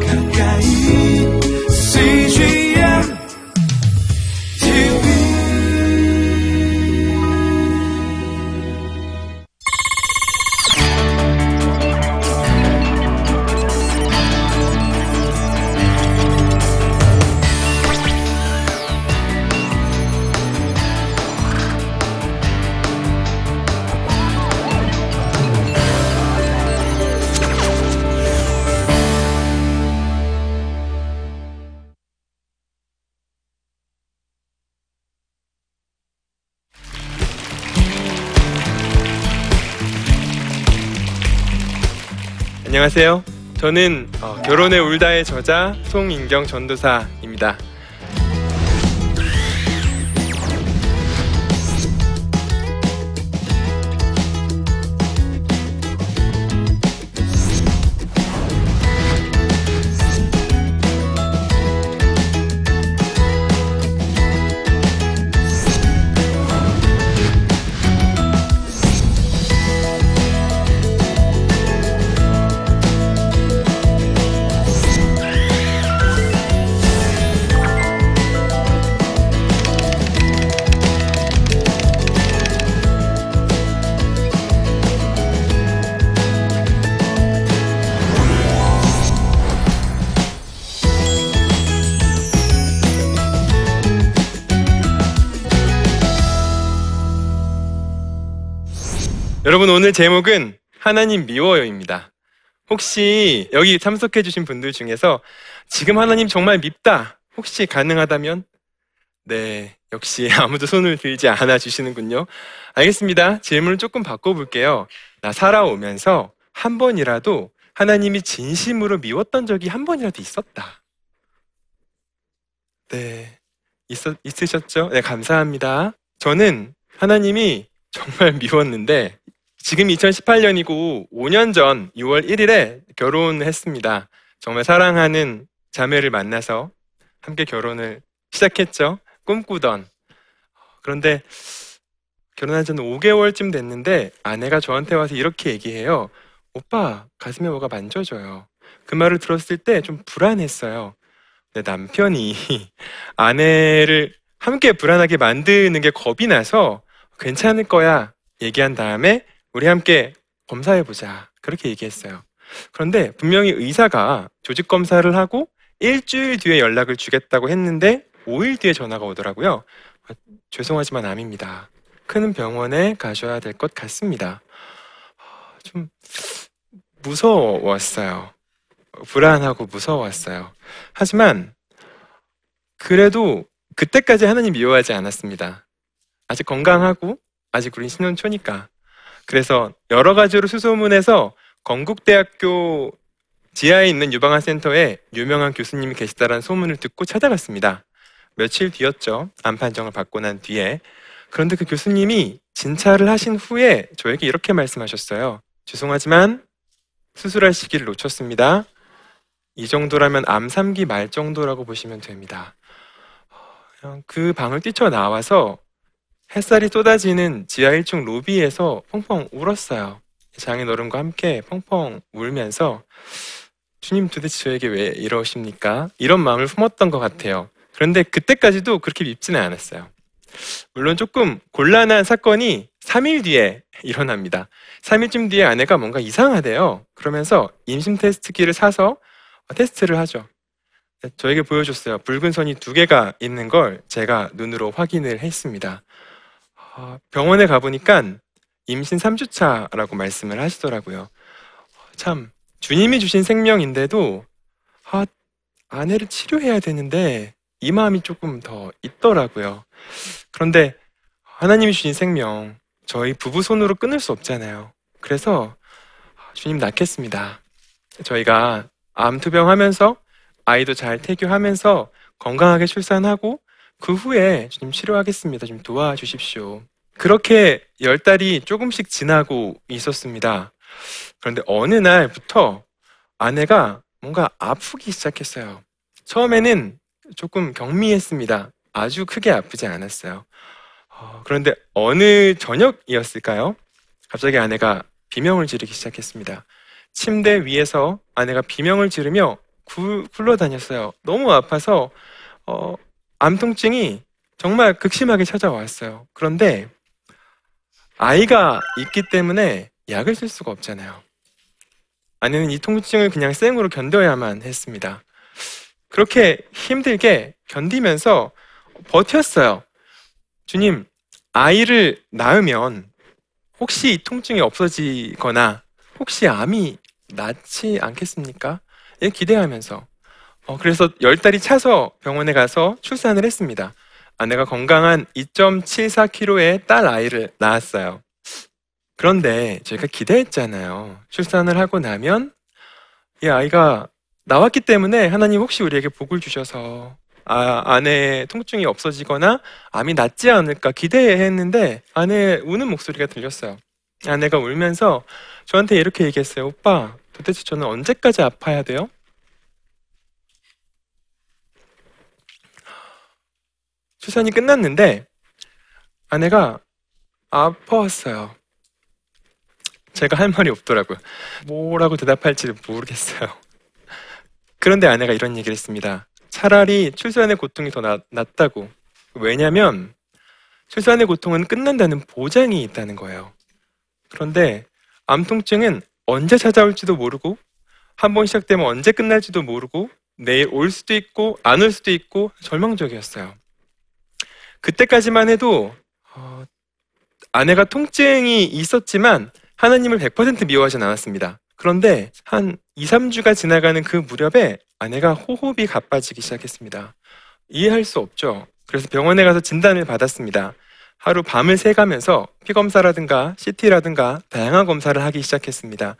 가까 안녕하세요. 저는 어, 결혼의 울다의 저자 송인경 전도사입니다. 여러분 오늘 제목은 하나님 미워요입니다. 혹시 여기 참석해 주신 분들 중에서 지금 하나님 정말 밉다. 혹시 가능하다면? 네, 역시 아무도 손을 들지 않아 주시는군요. 알겠습니다. 질문을 조금 바꿔 볼게요. 나 살아오면서 한 번이라도 하나님이 진심으로 미웠던 적이 한 번이라도 있었다. 네, 있었, 있으셨죠? 네, 감사합니다. 저는 하나님이 정말 미웠는데 지금 2018년이고 5년 전 6월 1일에 결혼했습니다. 정말 사랑하는 자매를 만나서 함께 결혼을 시작했죠. 꿈꾸던. 그런데 결혼한 지는 5개월쯤 됐는데 아내가 저한테 와서 이렇게 얘기해요. 오빠, 가슴에 뭐가 만져져요. 그 말을 들었을 때 좀 불안했어요. 근데 남편이 아내를 함께 불안하게 만드는 게 겁이 나서 괜찮을 거야 얘기한 다음에 우리 함께 검사해 보자. 그렇게 얘기했어요. 그런데 분명히 의사가 조직 검사를 하고 일주일 뒤에 연락을 주겠다고 했는데 5일 뒤에 전화가 오더라고요. 아, 죄송하지만 암입니다. 큰 병원에 가셔야 될 것 같습니다. 아, 좀 무서웠어요. 불안하고 무서웠어요. 하지만 그래도 그때까지 하나님 미워하지 않았습니다. 아직 건강하고 아직 우리 신혼초니까 그래서 여러 가지로 수소문해서 건국대학교 지하에 있는 유방암 센터에 유명한 교수님이 계시다라는 소문을 듣고 찾아갔습니다. 며칠 뒤였죠. 암 판정을 받고 난 뒤에. 그런데 그 교수님이 진찰을 하신 후에 저에게 이렇게 말씀하셨어요. 죄송하지만 수술할 시기를 놓쳤습니다. 이 정도라면 암 3기 말 정도라고 보시면 됩니다. 그냥 그 방을 뛰쳐나와서 햇살이 쏟아지는 지하 1층 로비에서 펑펑 울었어요. 장인어른과 함께 펑펑 울면서 주님 도대체 저에게 왜 이러십니까? 이런 마음을 품었던 것 같아요. 그런데 그때까지도 그렇게 밉지는 않았어요. 물론 조금 곤란한 사건이 3일 뒤에 일어납니다. 3일쯤 뒤에 아내가 뭔가 이상하대요. 그러면서 임신 테스트기를 사서 테스트를 하죠. 저에게 보여줬어요. 붉은 선이 두 개가 있는 걸 제가 눈으로 확인을 했습니다. 아, 병원에 가보니까 임신 3주차라고 말씀을 하시더라고요. 참, 주님이 주신 생명인데도, 아, 아내를 치료해야 되는데, 이 마음이 조금 더 있더라고요. 그런데 하나님이 주신 생명, 저희 부부 손으로 끊을 수 없잖아요. 그래서 주님 낳겠습니다. 저희가 암 투병하면서 아이도 잘 태교하면서 건강하게 출산하고 그 후에 주님 치료하겠습니다. 좀 도와주십시오. 그렇게 열 달이 조금씩 지나고 있었습니다. 그런데 어느 날부터 아내가 뭔가 아프기 시작했어요. 처음에는 조금 경미했습니다. 아주 크게 아프지 않았어요. 어, 그런데 어느 저녁이었을까요? 갑자기 아내가 비명을 지르기 시작했습니다. 침대 위에서 아내가 비명을 지르며 구- 굴러다녔어요. 너무 아파서 어, 암 통증이 정말 극심하게 찾아왔어요. 그런데 아이가 있기 때문에 약을 쓸 수가 없잖아요. 아내는 이 통증을 그냥 생으로 견뎌야만 했습니다. 그렇게 힘들게 견디면서 버텼어요. 주님, 아이를 낳으면 혹시 이 통증이 없어지거나 혹시 암이 낫지 않겠습니까? 예, 기대하면서. 어, 그래서 열 달이 차서 병원에 가서 출산을 했습니다. 아내가 건강한 2.74kg의 딸 아이를 낳았어요. 그런데 저희가 기대했잖아요. 출산을 하고 나면 이 아이가 나왔기 때문에 하나님 혹시 우리에게 복을 주셔서 아, 아내의 통증이 없어지거나 암이 낫지 않을까 기대했는데 아내의 우는 목소리가 들렸어요. 아내가 울면서 저한테 이렇게 얘기했어요. 오빠, 도대체 저는 언제까지 아파야 돼요? 출산이 끝났는데 아내가 아파왔어요. 제가 할 말이 없더라고요. 뭐라고 대답할지 모르겠어요. 그런데 아내가 이런 얘기를 했습니다. 차라리 출산의 고통이 더 나- 낫다고. 왜냐면 출산의 고통은 끝난다는 보장이 있다는 거예요. 그런데 암 통증은 언제 찾아올지도 모르고 한 번 시작되면 언제 끝날지도 모르고 내일 올 수도 있고 안 올 수도 있고 절망적이었어요. 그때까지만 해도 어, 아내가 통증이 있었지만 하나님을 100% 미워하진 않았습니다. 그런데 한 2, 3주가 지나가는 그 무렵에 아내가 호흡이 가빠지기 시작했습니다. 이해할 수 없죠. 그래서 병원에 가서 진단을 받았습니다. 하루 밤을 새가면서 피검사라든가 CT라든가 다양한 검사를 하기 시작했습니다.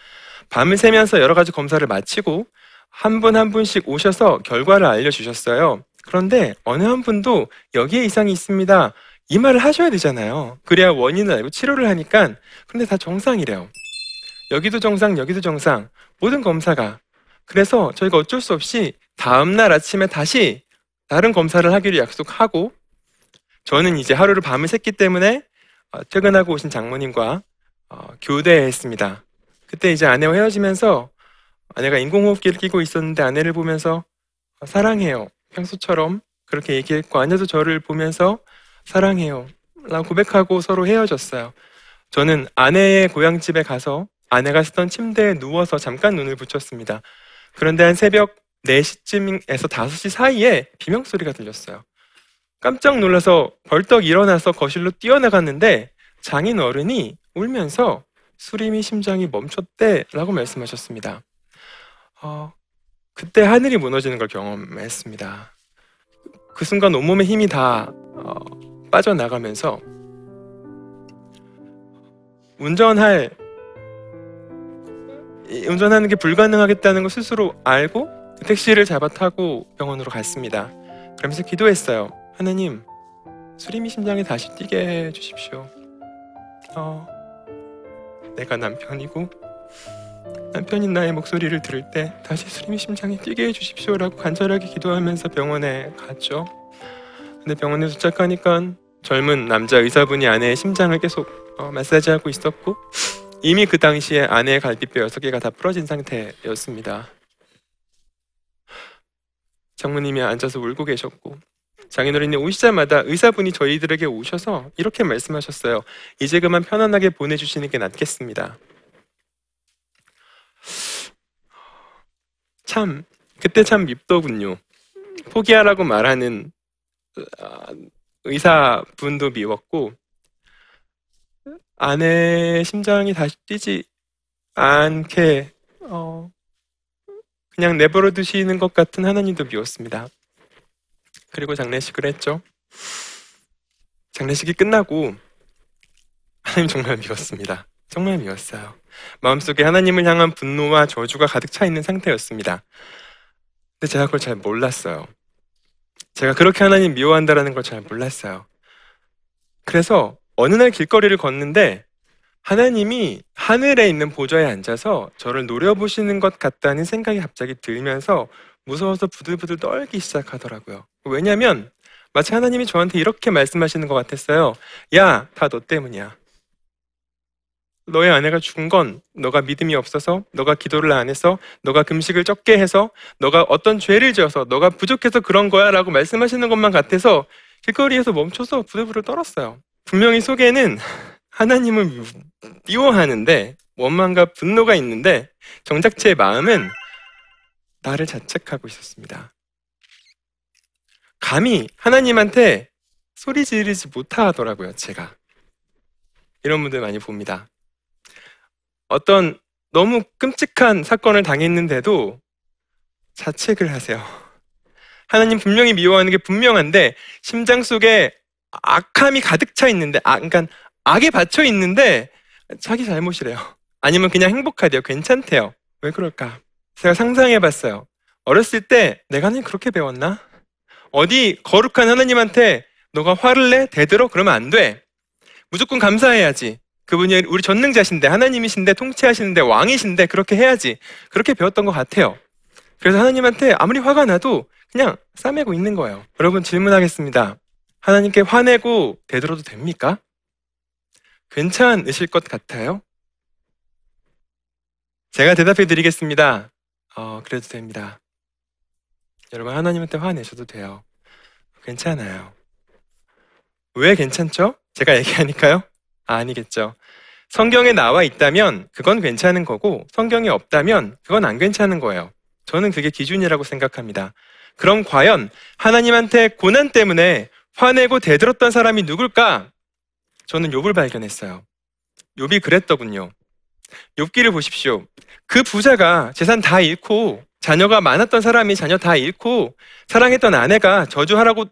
밤을 새면서 여러 가지 검사를 마치고 한 분한 분씩 오셔서 결과를 알려주셨어요. 그런데 어느 한 분도 여기에 이상이 있습니다. 이 말을 하셔야 되잖아요. 그래야 원인을 알고 치료를 하니까 근데 다 정상이래요. 여기도 정상, 여기도 정상. 모든 검사가. 그래서 저희가 어쩔 수 없이 다음날 아침에 다시 다른 검사를 하기로 약속하고 저는 이제 하루를 밤을 샜기 때문에 어, 퇴근하고 오신 장모님과 어, 교대했습니다. 그때 이제 아내와 헤어지면서 아내가 인공호흡기를 끼고 있었는데 아내를 보면서 어, 사랑해요. 평소처럼 그렇게 얘기했고 아내도 저를 보면서 사랑해요. 라고 고백하고 서로 헤어졌어요. 저는 아내의 고향집에 가서 아내가 쓰던 침대에 누워서 잠깐 눈을 붙였습니다. 그런데 한 새벽 4시쯤에서 5시 사이에 비명소리가 들렸어요. 깜짝 놀라서 벌떡 일어나서 거실로 뛰어나갔는데 장인 어른이 울면서 수림이 심장이 멈췄대 라고 말씀하셨습니다. 어, 그때 하늘이 무너지는 걸 경험했습니다. 그 순간 온몸의 힘이 다 어, 빠져나가면서 운전할 이- 운전하는 게 불가능하겠다는 걸 스스로 알고 택시를 잡아 타고 병원으로 갔습니다. 그러면서 기도했어요. 하나님, 수림이 심장이 다시 뛰게 해 주십시오. 어, 내가 남편이고 남편인 나의 목소리를 들을 때 다시 수림이 심장이 뛰게 해 주십시오라고 간절하게 기도하면서 병원에 갔죠. 근데 병원에 도착하니까 젊은 남자 의사분이 아내의 심장을 계속 어, 마사지하고 있었고 이미 그 당시에 아내의 갈비뼈 6개가 다 부러진 상태였습니다. 장모님이 앉아서 울고 계셨고 장인어른이 오시자마자 의사분이 저희들에게 오셔서 이렇게 말씀하셨어요. 이제 그만 편안하게 보내주시는 게 낫겠습니다. 참 그때 참 밉더군요. 포기하라고 말하는 아, 의사분도 미웠고 아내의 심장이 다시 뛰지 않게 어, 그냥 내버려 두시는 것 같은 하나님도 미웠습니다. 그리고 장례식을 했죠. 장례식이 끝나고 하나님 정말 미웠습니다. 정말 미웠어요. 마음속에 하나님을 향한 분노와 저주가 가득 차 있는 상태였습니다. 근데 제가 그걸 잘 몰랐어요. 제가 그렇게 하나님 미워한다라는 걸 잘 몰랐어요. 그래서 어느 날 길거리를 걷는데 하나님이 하늘에 있는 보좌에 앉아서 저를 노려보시는 것 같다는 생각이 갑자기 들면서 무서워서 부들부들 떨기 시작하더라고요. 왜냐면 마치 하나님이 저한테 이렇게 말씀하시는 것 같았어요. 야, 다 너 때문이야. 너의 아내가 죽은 건 너가 믿음이 없어서, 너가 기도를 안 해서, 너가 금식을 적게 해서, 너가 어떤 죄를 지어서, 너가 부족해서 그런 거야 라고 말씀하시는 것만 같아서 길거리에서 멈춰서 부들부들 떨었어요. 분명히 속에는 하나님을 미워하는데 원망과 분노가 있는데 정작 제 마음은 나를 자책하고 있었습니다. 감히 하나님한테 소리 지르지 못하더라고요, 제가. 이런 분들 많이 봅니다. 어떤 너무 끔찍한 사건을 당했는데도 자책을 하세요. 하나님 분명히 미워하는 게 분명한데 심장 속에 악함이 가득 차 있는데, 아, 그러니까 악에 받쳐 있는데 자기 잘못이래요. 아니면 그냥 행복하대요. 괜찮대요. 왜 그럴까? 제가 상상해 봤어요. 어렸을 때 내가 하나님 그렇게 배웠나? 어디 거룩한 하나님한테 너가 화를 내? 대들어? 그러면 안 돼. 무조건 감사해야지. 그분이 우리 전능자신데, 하나님이신데, 통치하시는데, 왕이신데, 그렇게 해야지. 그렇게 배웠던 것 같아요. 그래서 하나님한테 아무리 화가 나도 그냥 싸매고 있는 거예요. 여러분 질문하겠습니다. 하나님께 화내고 대들어도 됩니까? 괜찮으실 것 같아요? 제가 대답해 드리겠습니다. 어, 그래도 됩니다. 여러분, 하나님한테 화내셔도 돼요. 괜찮아요. 왜 괜찮죠? 제가 얘기하니까요? 아, 아니겠죠. 성경에 나와 있다면 그건 괜찮은 거고, 성경에 없다면 그건 안 괜찮은 거예요. 저는 그게 기준이라고 생각합니다. 그럼 과연 하나님한테 고난 때문에 화내고 대들었던 사람이 누굴까? 저는 욥을 발견했어요. 욥이 그랬더군요. 욥기를 보십시오. 그 부자가 재산 다 잃고 자녀가 많았던 사람이 자녀 다 잃고 사랑했던 아내가 저주하라고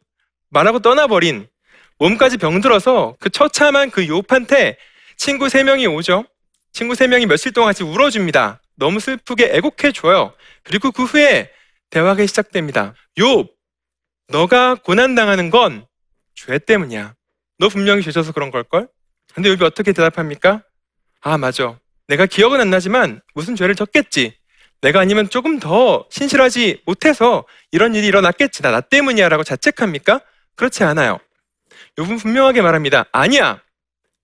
말하고 떠나버린 몸까지 병들어서 그 처참한 그 욥한테 친구 세 명이 오죠. 친구 세 명이 며칠 동안 같이 울어줍니다. 너무 슬프게 애곡해 줘요. 그리고 그 후에 대화가 시작됩니다. 욥, 너가 고난 당하는 건 죄 때문이야. 너 분명히 죄져서 그런 걸걸? 근데 욥이 어떻게 대답합니까? 아, 맞아. 내가 기억은 안 나지만 무슨 죄를 졌겠지. 내가 아니면 조금 더 신실하지 못해서 이런 일이 일어났겠지. 나, 나 때문이야. 라고 자책합니까? 그렇지 않아요. 욥은 분명하게 말합니다. 아니야.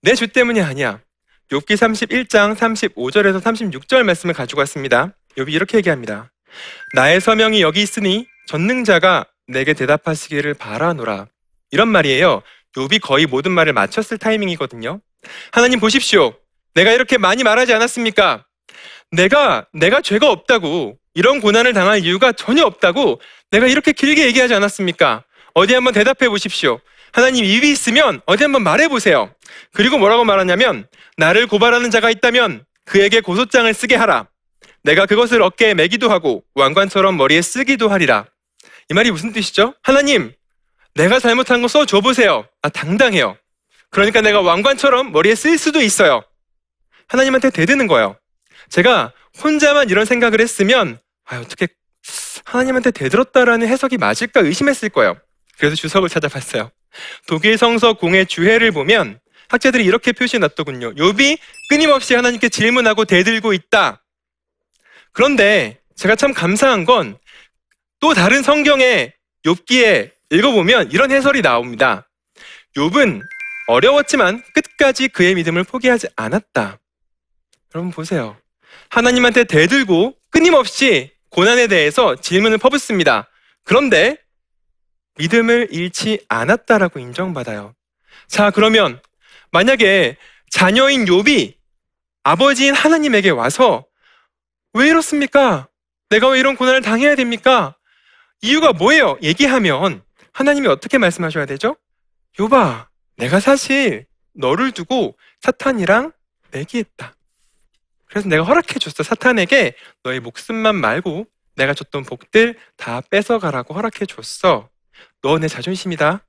내 죄 때문이 아니야. 욥기 31장 35절에서 36절 말씀을 가지고 왔습니다. 욥이 이렇게 얘기합니다. 나의 서명이 여기 있으니 전능자가 내게 대답하시기를 바라노라. 이런 말이에요. 욥이 거의 모든 말을 마쳤을 타이밍이거든요. 하나님 보십시오. 내가 이렇게 많이 말하지 않았습니까? 내가 내가 죄가 없다고 이런 고난을 당할 이유가 전혀 없다고 내가 이렇게 길게 얘기하지 않았습니까? 어디 한번 대답해 보십시오. 하나님 입이 있으면 어디 한번 말해 보세요. 그리고 뭐라고 말하냐면 나를 고발하는 자가 있다면 그에게 고소장을 쓰게 하라. 내가 그것을 어깨에 매기도 하고 왕관처럼 머리에 쓰기도 하리라. 이 말이 무슨 뜻이죠? 하나님, 내가 잘못한 거 써줘 보세요. 아, 당당해요. 그러니까 내가 왕관처럼 머리에 쓸 수도 있어요. 하나님한테 대드는 거예요. 제가 혼자만 이런 생각을 했으면 아, 어떻게 하나님한테 대들었다라는 해석이 맞을까 의심했을 거예요. 그래서 주석을 찾아봤어요. 독일 성서 공의 주해를 보면 학자들이 이렇게 표시해 놨더군요. 욥이 끊임없이 하나님께 질문하고 대들고 있다. 그런데 제가 참 감사한 건 또 다른 성경의 욥기에 읽어보면 이런 해설이 나옵니다. 욥은 어려웠지만 끝까지 그의 믿음을 포기하지 않았다. 여러분 보세요. 하나님한테 대들고 끊임없이 고난에 대해서 질문을 퍼붓습니다. 그런데 믿음을 잃지 않았다라고 인정받아요. 자, 그러면 만약에 자녀인 욥이 아버지인 하나님에게 와서 왜 이렇습니까? 내가 왜 이런 고난을 당해야 됩니까? 이유가 뭐예요? 얘기하면 하나님이 어떻게 말씀하셔야 되죠? 욥아, 내가 사실 너를 두고 사탄이랑 내기했다. 그래서 내가 허락해 줬어. 사탄에게 너의 목숨만 말고 내가 줬던 복들 다 뺏어가라고 허락해 줬어. 너 내 자존심이다.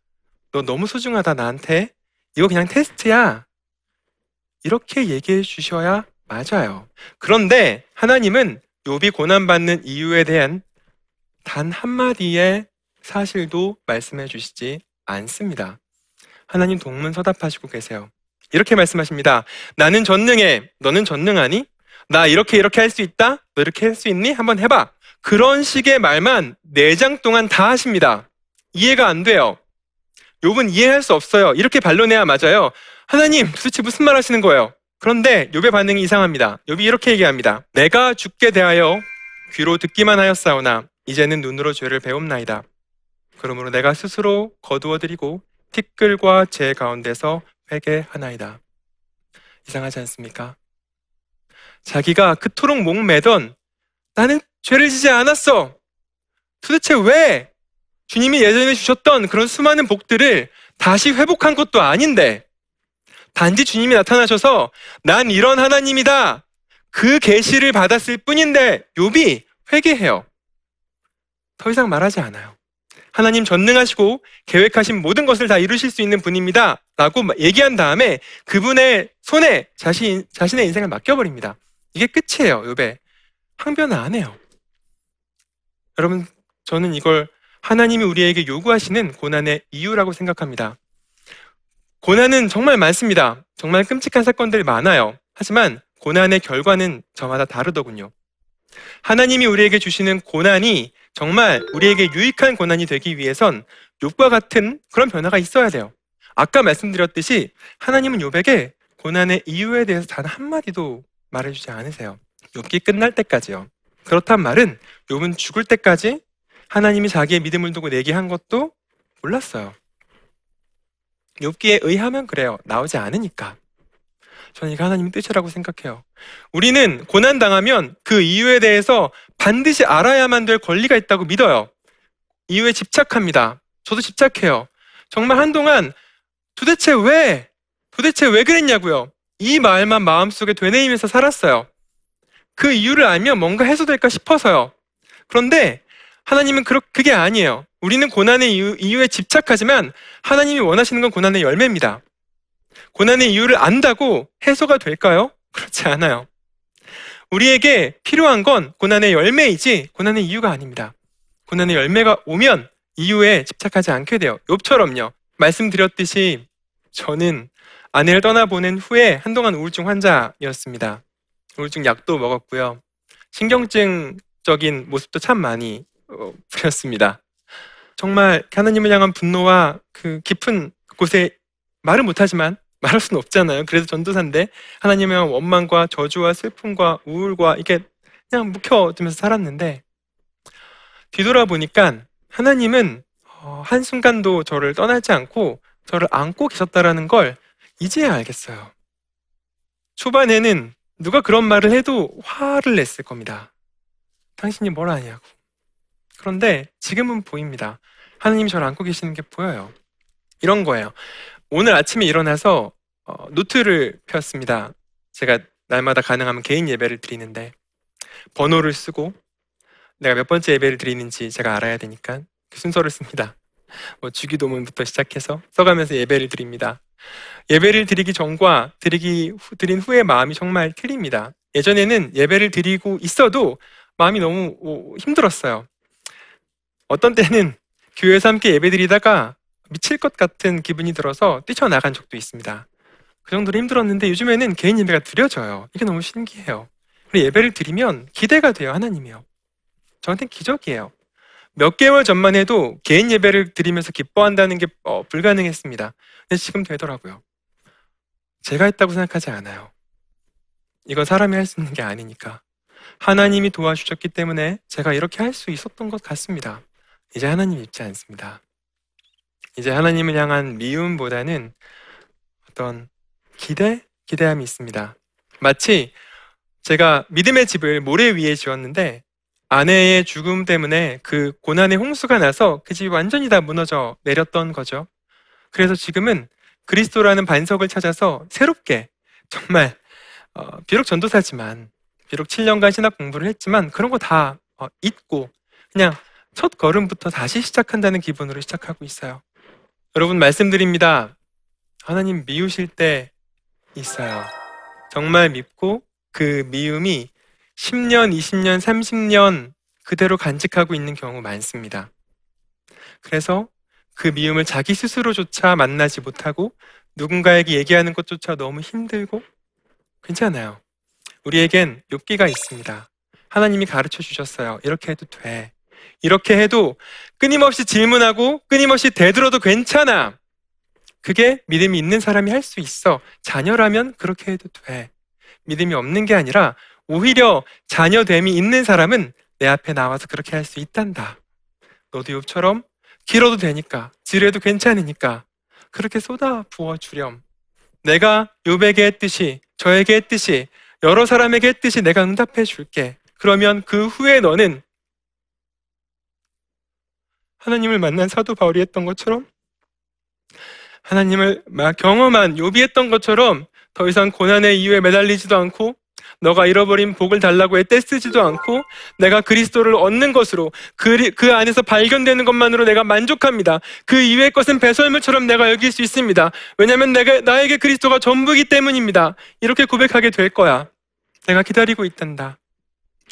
너 너무 소중하다 나한테. 이거 그냥 테스트야. 이렇게 얘기해 주셔야 맞아요. 그런데 하나님은 욥이 고난받는 이유에 대한 단 한마디의 사실도 말씀해 주시지 않습니다. 하나님 동문서답하시고 계세요. 이렇게 말씀하십니다. 나는 전능해. 너는 전능하니? 나 이렇게 이렇게 할 수 있다? 너 이렇게 할 수 있니? 한번 해봐. 그런 식의 말만 네장 동안 다 하십니다. 이해가 안 돼요. 욥은 이해할 수 없어요. 이렇게 반론해야 맞아요. 하나님, 도대체 무슨 말 하시는 거예요? 그런데 욥의 반응이 이상합니다. 욥이 이렇게 얘기합니다. 내가 죽게 대하여 귀로 듣기만 하였사오나 이제는 눈으로 죄를 배움나이다. 그러므로 내가 스스로 거두어드리고 티끌과 제 가운데서 회개하나이다. 이상하지 않습니까? 자기가 그토록 목매던 나는 죄를 지지 않았어. 도대체 왜 주님이 예전에 주셨던 그런 수많은 복들을 다시 회복한 것도 아닌데 단지 주님이 나타나셔서 난 이런 하나님이다. 그 계시를 받았을 뿐인데 욥이 회개해요. 더 이상 말하지 않아요. 하나님 전능하시고 계획하신 모든 것을 다 이루실 수 있는 분입니다. 라고 얘기한 다음에 그분의 손에 자신, 자신의 인생을 맡겨버립니다. 이게 끝이에요, 욥의. 항변을 안 해요. 여러분, 저는 이걸 하나님이 우리에게 요구하시는 고난의 이유라고 생각합니다. 고난은 정말 많습니다. 정말 끔찍한 사건들 많아요. 하지만 고난의 결과는 저마다 다르더군요. 하나님이 우리에게 주시는 고난이 정말 우리에게 유익한 고난이 되기 위해선 욥과 같은 그런 변화가 있어야 돼요. 아까 말씀드렸듯이 하나님은 욥에게 고난의 이유에 대해서 단 한마디도 말해주지 않으세요. 욥기 끝날 때까지요. 그렇단 말은 욥은 죽을 때까지 하나님이 자기의 믿음을 두고 내게 한 것도 몰랐어요. 욥기에 의하면 그래요. 나오지 않으니까. 저는 이게 하나님의 뜻이라고 생각해요. 우리는 고난 당하면 그 이유에 대해서 반드시 알아야만 될 권리가 있다고 믿어요. 이유에 집착합니다. 저도 집착해요. 정말 한동안 도대체 왜, 도대체 왜 그랬냐고요. 이 말만 마음속에 되뇌이면서 살았어요. 그 이유를 알면 뭔가 해소될까 싶어서요. 그런데 하나님은 그게 아니에요. 우리는 고난의 이유, 이유 에 집착하지만 하나님이 원하시는 건 고난의 열매입니다. 고난의 이유를 안다고 해소가 될까요? 그렇지 않아요. 우리에게 필요한 건 고난의 열매이지 고난의 이유가 아닙니다. 고난의 열매가 오면 이유에 집착하지 않게 돼요. 욥처럼요. 말씀드렸듯이 저는 아내를 떠나보낸 후에 한동안 우울증 환자였습니다. 우울증 약도 먹었고요. 신경증적인 모습도 참 많이 어, 부렸습니다. 정말 하나님을 향한 분노와 그 깊은 곳에 말을 못하지만 말할 수는 없잖아요. 그래서 전도사인데 하나님의 원망과 저주와 슬픔과 우울과 이게 그냥 묵혀두면서 살았는데 뒤돌아보니까 하나님은 어, 한순간도 저를 떠나지 않고 저를 안고 계셨다라는 걸 이제야 알겠어요. 초반에는 누가 그런 말을 해도 화를 냈을 겁니다. 당신이 뭘 아냐고. 그런데 지금은 보입니다. 하나님이 저를 안고 계시는 게 보여요. 이런 거예요. 오늘 아침에 일어나서 어, 노트를 폈습니다. 제가 날마다 가능하면 개인 예배를 드리는데 번호를 쓰고 내가 몇 번째 예배를 드리는지 제가 알아야 되니까 그 순서를 씁니다. 뭐 주기도문부터 시작해서 써가면서 예배를 드립니다. 예배를 드리기 전과 드리기 후, 드린 후의 마음이 정말 틀립니다. 예전에는 예배를 드리고 있어도 마음이 너무 힘들었어요. 어떤 때는 교회에서 함께 예배 드리다가 미칠 것 같은 기분이 들어서 뛰쳐나간 적도 있습니다. 그 정도로 힘들었는데 요즘에는 개인 예배가 드려져요. 이게 너무 신기해요. 우리 예배를 드리면 기대가 돼요, 하나님이요. 저한테는 기적이에요. 몇 개월 전만 해도 개인 예배를 드리면서 기뻐한다는 게 어, 불가능했습니다. 근데 지금 되더라고요. 제가 했다고 생각하지 않아요. 이건 사람이 할 수 있는 게 아니니까. 하나님이 도와주셨기 때문에 제가 이렇게 할 수 있었던 것 같습니다. 이제 하나님 믿지 않습니다. 이제 하나님을 향한 미움보다는 어떤 기대? 기대함이 있습니다. 마치 제가 믿음의 집을 모래 위에 지었는데 아내의 죽음 때문에 그 고난의 홍수가 나서 그 집이 완전히 다 무너져 내렸던 거죠. 그래서 지금은 그리스도라는 반석을 찾아서 새롭게 정말 어, 비록 전도사지만 비록 7년간 신학 공부를 했지만 그런 거다 어, 잊고 그냥 첫 걸음부터 다시 시작한다는 기분으로 시작하고 있어요. 여러분 말씀드립니다. 하나님 미우실 때 있어요. 정말 밉고 그 미움이 10년, 20년, 30년 그대로 간직하고 있는 경우 많습니다. 그래서 그 미움을 자기 스스로조차 만나지 못하고 누군가에게 얘기하는 것조차 너무 힘들고 괜찮아요. 우리에겐 욕기가 있습니다. 하나님이 가르쳐 주셨어요. 이렇게 해도 돼. 이렇게 해도 끊임없이 질문하고 끊임없이 대들어도 괜찮아. 그게 믿음이 있는 사람이 할 수 있어. 자녀라면 그렇게 해도 돼. 믿음이 없는 게 아니라 오히려 자녀됨이 있는 사람은 내 앞에 나와서 그렇게 할 수 있단다. 너도 욥처럼 길어도 되니까 지뢰도 괜찮으니까 그렇게 쏟아 부어 주렴. 내가 욥에게 했듯이 저에게 했듯이 여러 사람에게 했듯이 내가 응답해 줄게. 그러면 그 후에 너는 하나님을 만난 사도 바울이 했던 것처럼 하나님을 막 경험한 욥이 했던 것처럼 더 이상 고난의 이유에 매달리지도 않고 너가 잃어버린 복을 달라고 해 떼쓰지도 않고 내가 그리스도를 얻는 것으로 그, 그 안에서 발견되는 것만으로 내가 만족합니다. 그 이외의 것은 배설물처럼 내가 여길 수 있습니다. 왜냐하면 내가 나에게 그리스도가 전부이기 때문입니다. 이렇게 고백하게 될 거야. 내가 기다리고 있단다.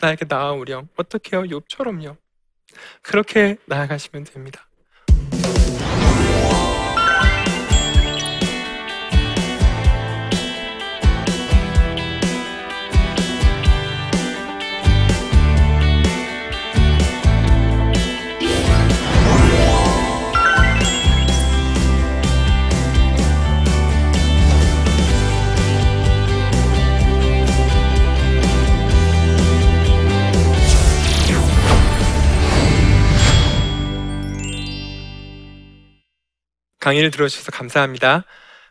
나에게 나아오렴. 어떻게요? 욥처럼요. 그렇게 나아가시면 됩니다. 강의를 들어주셔서 감사합니다.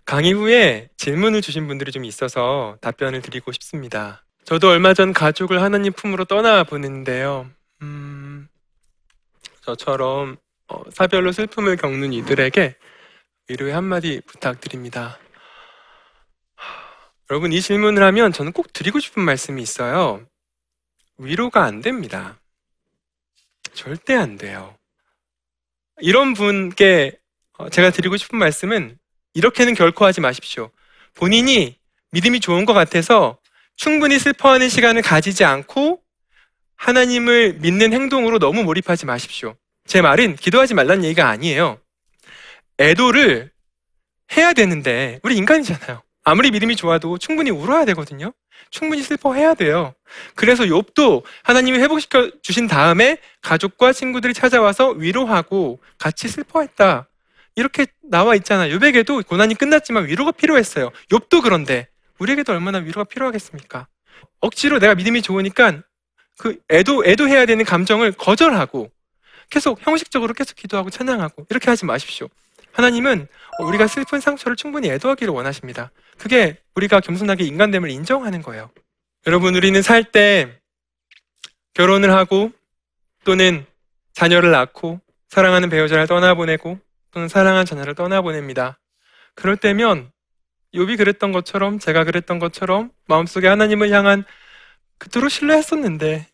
강의 후에 질문을 주신 분들이 좀 있어서 답변을 드리고 싶습니다. 저도 얼마 전 가족을 하나님 품으로 떠나보는데요. 음, 저처럼 어, 사별로 슬픔을 겪는 이들에게 위로의 한마디 부탁드립니다. 여러분, 이 질문을 하면 저는 꼭 드리고 싶은 말씀이 있어요. 위로가 안 됩니다. 절대 안 돼요. 이런 분께 어, 제가 드리고 싶은 말씀은 이렇게는 결코 하지 마십시오. 본인이 믿음이 좋은 것 같아서 충분히 슬퍼하는 시간을 가지지 않고 하나님을 믿는 행동으로 너무 몰입하지 마십시오. 제 말은 기도하지 말라는 얘기가 아니에요. 애도를 해야 되는데 우리 인간이잖아요. 아무리 믿음이 좋아도 충분히 울어야 되거든요. 충분히 슬퍼해야 돼요. 그래서 욥도 하나님이 회복시켜 주신 다음에 가족과 친구들이 찾아와서 위로하고 같이 슬퍼했다. 이렇게 나와 있잖아요. 욥에게도 고난이 끝났지만 위로가 필요했어요. 욥도 그런데 우리에게도 얼마나 위로가 필요하겠습니까? 억지로 내가 믿음이 좋으니까 그 애도 애도해야 되는 감정을 거절하고 계속 형식적으로 계속 기도하고 찬양하고 이렇게 하지 마십시오. 하나님은 우리가 슬픈 상처를 충분히 애도하기를 원하십니다. 그게 우리가 겸손하게 인간됨을 인정하는 거예요. 여러분, 우리는 살 때 결혼을 하고 또는 자녀를 낳고 사랑하는 배우자를 떠나보내고 또는 사랑한 자녀를 떠나보냅니다. 그럴 때면 욥이 그랬던 것처럼 제가 그랬던 것처럼 마음속에 하나님을 향한 그토록 신뢰했었는데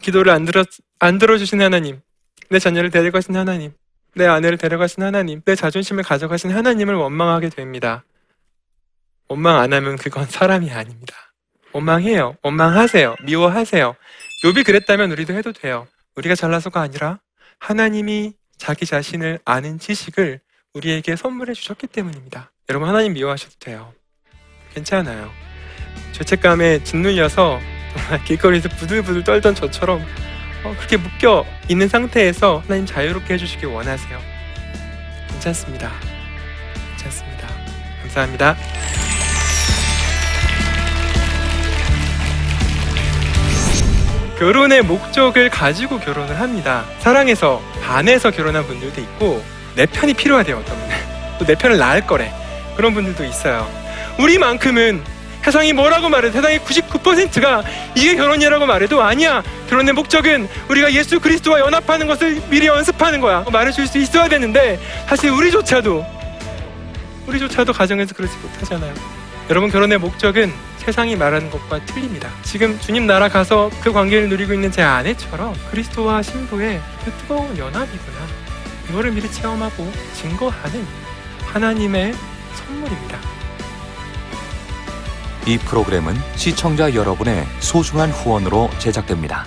기도를 안 들어 안 들어주신 하나님, 내 자녀를 데려가신 하나님, 내 아내를 데려가신 하나님, 내 자존심을 가져가신 하나님을 원망하게 됩니다. 원망 안 하면 그건 사람이 아닙니다. 원망해요. 원망하세요. 미워하세요. 욥이 그랬다면 우리도 해도 돼요. 우리가 잘나서가 아니라 하나님이 자기 자신을 아는 지식을 우리에게 선물해 주셨기 때문입니다. 여러분 하나님 미워하셔도 돼요. 괜찮아요. 죄책감에 짓눌려서 길거리에서 부들부들 떨던 저처럼 어, 그렇게 묶여 있는 상태에서 하나님 자유롭게 해주시길 원하세요. 괜찮습니다. 괜찮습니다. 감사합니다. 결혼의 목적을 가지고 결혼을 합니다. 사랑해서 반해서 결혼한 분들도 있고 내 편이 필요하대요 어떤 분은 또 내 편을 낳을 거래 그런 분들도 있어요. 우리만큼은 세상이 뭐라고 말해도 세상의 99%가 이게 결혼이라고 말해도 아니야. 결혼의 목적은 우리가 예수 그리스도와 연합하는 것을 미리 연습하는 거야. 말해줄 수 있어야 되는데 사실 우리조차도 우리조차도 가정에서 그러지 못하잖아요. 여러분 결혼의 목적은 세상이 말하는 것과 틀립니다. 지금 주님 나라 가서 그 관계를 누리고 있는 제 아내처럼 그리스도와 신부의 그 뜨거운 연합이구나. 이거를 미리 체험하고 증거하는 하나님의 선물입니다. 이 프로그램은 시청자 여러분의 소중한 후원으로 제작됩니다.